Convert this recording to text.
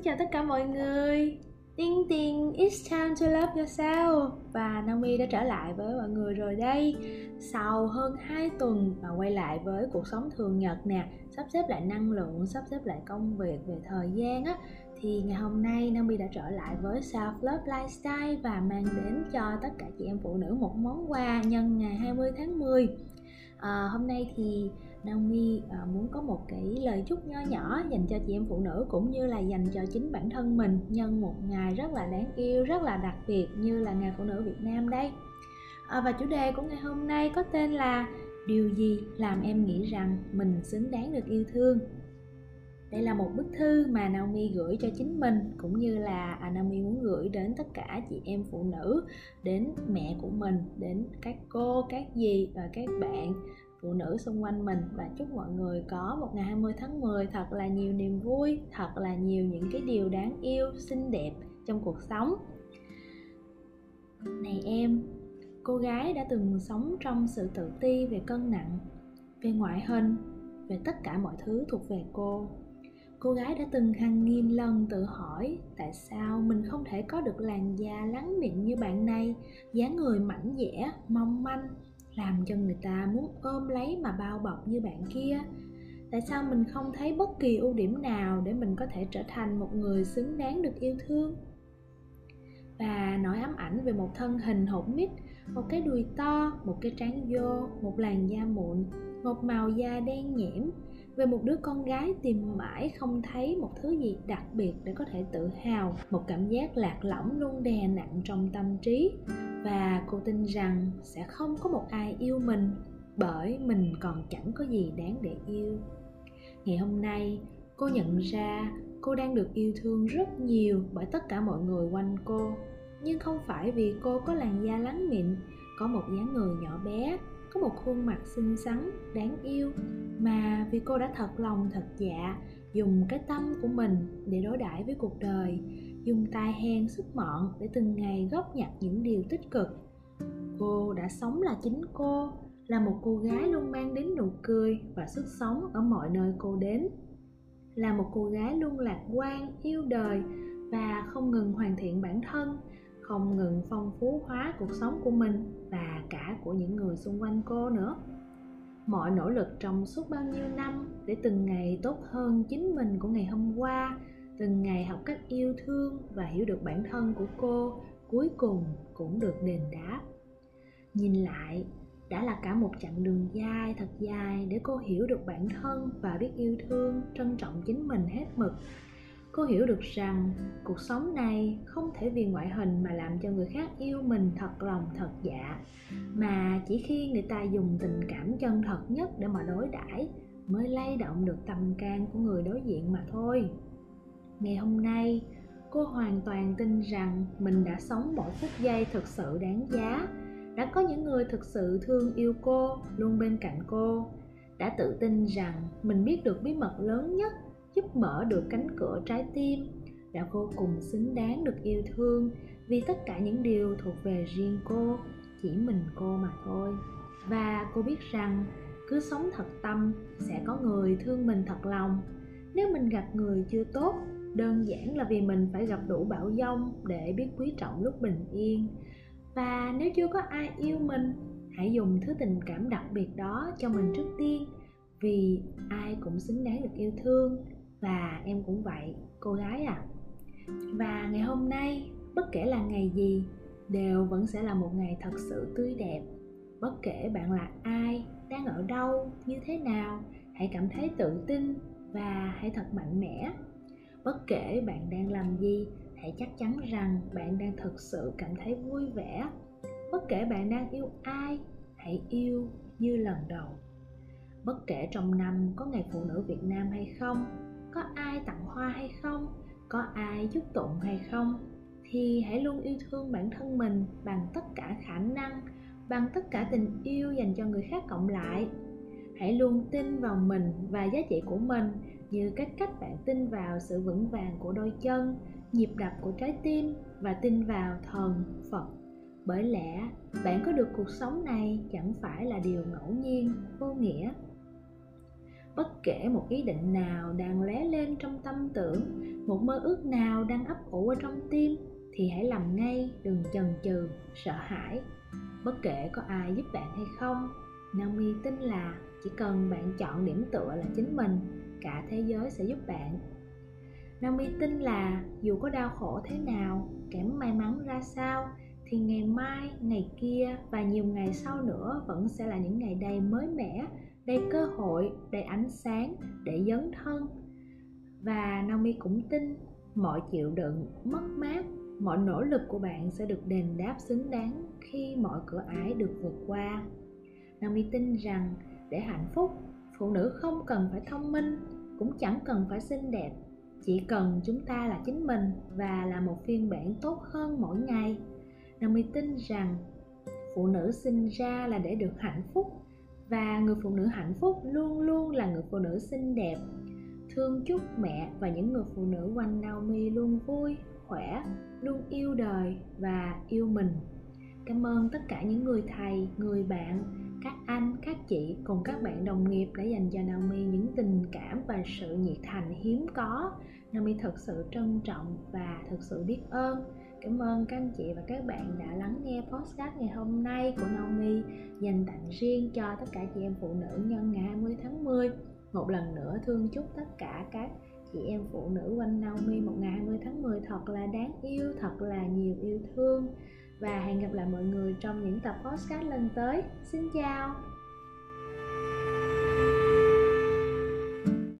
xin chào tất cả mọi người. Tiên tiên, it's time to love yourself. Và Naomi đã trở lại với mọi người rồi đây. Sau hơn 2 tuần và quay lại với cuộc sống thường nhật nè Sắp xếp lại năng lượng, sắp xếp lại công việc về thời gian á Thì ngày hôm nay Naomi đã trở lại với Self Love Lifestyle Và mang đến cho tất cả chị em phụ nữ một món quà nhân ngày 20 tháng 10 à, Hôm nay thì Naomi uh, muốn có một cái lời chúc nho nhỏ dành cho chị em phụ nữ cũng như là dành cho chính bản thân mình nhân một ngày rất là đáng yêu, rất là đặc biệt như là ngày phụ nữ Việt Nam đây. À, và chủ đề của ngày hôm nay có tên là Điều gì làm em nghĩ rằng mình xứng đáng được yêu thương? Đây là một bức thư mà Naomi gửi cho chính mình cũng như là à, Naomi muốn gửi đến tất cả chị em phụ nữ, đến mẹ của mình, đến các cô, các dì và các bạn phụ nữ xung quanh mình và chúc mọi người có một ngày 20 tháng 10 thật là nhiều niềm vui, thật là nhiều những cái điều đáng yêu, xinh đẹp trong cuộc sống. Này em, cô gái đã từng sống trong sự tự ti về cân nặng, về ngoại hình, về tất cả mọi thứ thuộc về cô. Cô gái đã từng hàng nghìn lần tự hỏi tại sao mình không thể có được làn da lắng mịn như bạn này, dáng người mảnh dẻ, mong manh, làm cho người ta muốn ôm lấy mà bao bọc như bạn kia. Tại sao mình không thấy bất kỳ ưu điểm nào để mình có thể trở thành một người xứng đáng được yêu thương? Và nỗi ám ảnh về một thân hình hột mít một cái đùi to một cái trán vô một làn da mụn một màu da đen nhiễm, về một đứa con gái tìm mãi không thấy một thứ gì đặc biệt để có thể tự hào một cảm giác lạc lõng luôn đè nặng trong tâm trí và cô tin rằng sẽ không có một ai yêu mình bởi mình còn chẳng có gì đáng để yêu. Ngày hôm nay, cô nhận ra cô đang được yêu thương rất nhiều bởi tất cả mọi người quanh cô. Nhưng không phải vì cô có làn da lắng mịn, có một dáng người nhỏ bé, có một khuôn mặt xinh xắn, đáng yêu, mà vì cô đã thật lòng, thật dạ dùng cái tâm của mình để đối đãi với cuộc đời dùng tai hen sức mọn để từng ngày góp nhặt những điều tích cực. Cô đã sống là chính cô, là một cô gái luôn mang đến nụ cười và sức sống ở mọi nơi cô đến. Là một cô gái luôn lạc quan, yêu đời và không ngừng hoàn thiện bản thân, không ngừng phong phú hóa cuộc sống của mình và cả của những người xung quanh cô nữa. Mọi nỗ lực trong suốt bao nhiêu năm để từng ngày tốt hơn chính mình của ngày hôm qua từng ngày học cách yêu thương và hiểu được bản thân của cô, cuối cùng cũng được đền đáp. Nhìn lại, đã là cả một chặng đường dài, thật dài để cô hiểu được bản thân và biết yêu thương, trân trọng chính mình hết mực. Cô hiểu được rằng cuộc sống này không thể vì ngoại hình mà làm cho người khác yêu mình thật lòng, thật dạ mà chỉ khi người ta dùng tình cảm chân thật nhất để mà đối đãi mới lay động được tâm can của người đối diện mà thôi ngày hôm nay, cô hoàn toàn tin rằng mình đã sống mỗi phút giây thực sự đáng giá. Đã có những người thực sự thương yêu cô, luôn bên cạnh cô. Đã tự tin rằng mình biết được bí mật lớn nhất, giúp mở được cánh cửa trái tim. Đã vô cùng xứng đáng được yêu thương vì tất cả những điều thuộc về riêng cô, chỉ mình cô mà thôi. Và cô biết rằng cứ sống thật tâm sẽ có người thương mình thật lòng. Nếu mình gặp người chưa tốt đơn giản là vì mình phải gặp đủ bão giông để biết quý trọng lúc bình yên. Và nếu chưa có ai yêu mình, hãy dùng thứ tình cảm đặc biệt đó cho mình trước tiên, vì ai cũng xứng đáng được yêu thương, và em cũng vậy, cô gái à và ngày hôm nay, bất kể là ngày gì, đều vẫn sẽ là một ngày thật sự tươi đẹp. Bất kể bạn là ai, đang ở đâu, như thế nào, hãy cảm thấy tự tin và hãy thật mạnh mẽ bất kể bạn đang làm gì, hãy chắc chắn rằng bạn đang thực sự cảm thấy vui vẻ. Bất kể bạn đang yêu ai, hãy yêu như lần đầu. Bất kể trong năm có ngày phụ nữ việt nam hay không, có ai tặng hoa hay không, có ai chúc tụng hay không, thì hãy luôn yêu thương bản thân mình bằng tất cả khả năng, bằng tất cả tình yêu dành cho người khác cộng lại. Hãy luôn tin vào mình và giá trị của mình như cách cách bạn tin vào sự vững vàng của đôi chân, nhịp đập của trái tim và tin vào thần phật. Bởi lẽ, bạn có được cuộc sống này chẳng phải là điều ngẫu nhiên, vô nghĩa. Bất kể một ý định nào đang lóe lên trong tâm tưởng, một mơ ước nào đang ấp ủ ở trong tim, thì hãy làm ngay, đừng chần chừ, sợ hãi. Bất kể có ai giúp bạn hay không naomi tin là chỉ cần bạn chọn điểm tựa là chính mình cả thế giới sẽ giúp bạn. Naomi tin là dù có đau khổ thế nào kém may mắn ra sao, thì ngày mai, ngày kia và nhiều ngày sau nữa vẫn sẽ là những ngày đầy mới mẻ, đầy cơ hội, đầy ánh sáng để dấn thân. Và Naomi cũng tin mọi chịu đựng, mất mát, mọi nỗ lực của bạn sẽ được đền đáp xứng đáng khi mọi cửa ải được vượt qua. Naomi tin rằng để hạnh phúc phụ nữ không cần phải thông minh, cũng chẳng cần phải xinh đẹp. Chỉ cần chúng ta là chính mình và là một phiên bản tốt hơn mỗi ngày. Naomi tin rằng phụ nữ sinh ra là để được hạnh phúc và người phụ nữ hạnh phúc luôn luôn là người phụ nữ xinh đẹp. Thương chúc mẹ và những người phụ nữ quanh Naomi luôn vui, khỏe, luôn yêu đời và yêu mình cảm ơn tất cả những người thầy người bạn các anh các chị cùng các bạn đồng nghiệp đã dành cho Naomi những tình cảm và sự nhiệt thành hiếm có. Naomi thật sự trân trọng và thật sự biết ơn. Cảm ơn các anh chị và các bạn đã lắng nghe podcast ngày hôm nay của Naomi dành tặng riêng cho tất cả chị em phụ nữ nhân ngày 20 tháng 10. Một lần nữa thương chúc tất cả các chị em phụ nữ quanh Naomi một ngày 20 tháng 10 thật là đáng yêu, thật là nhiều yêu thương và hẹn gặp lại mọi người trong những tập podcast lần tới. Xin chào!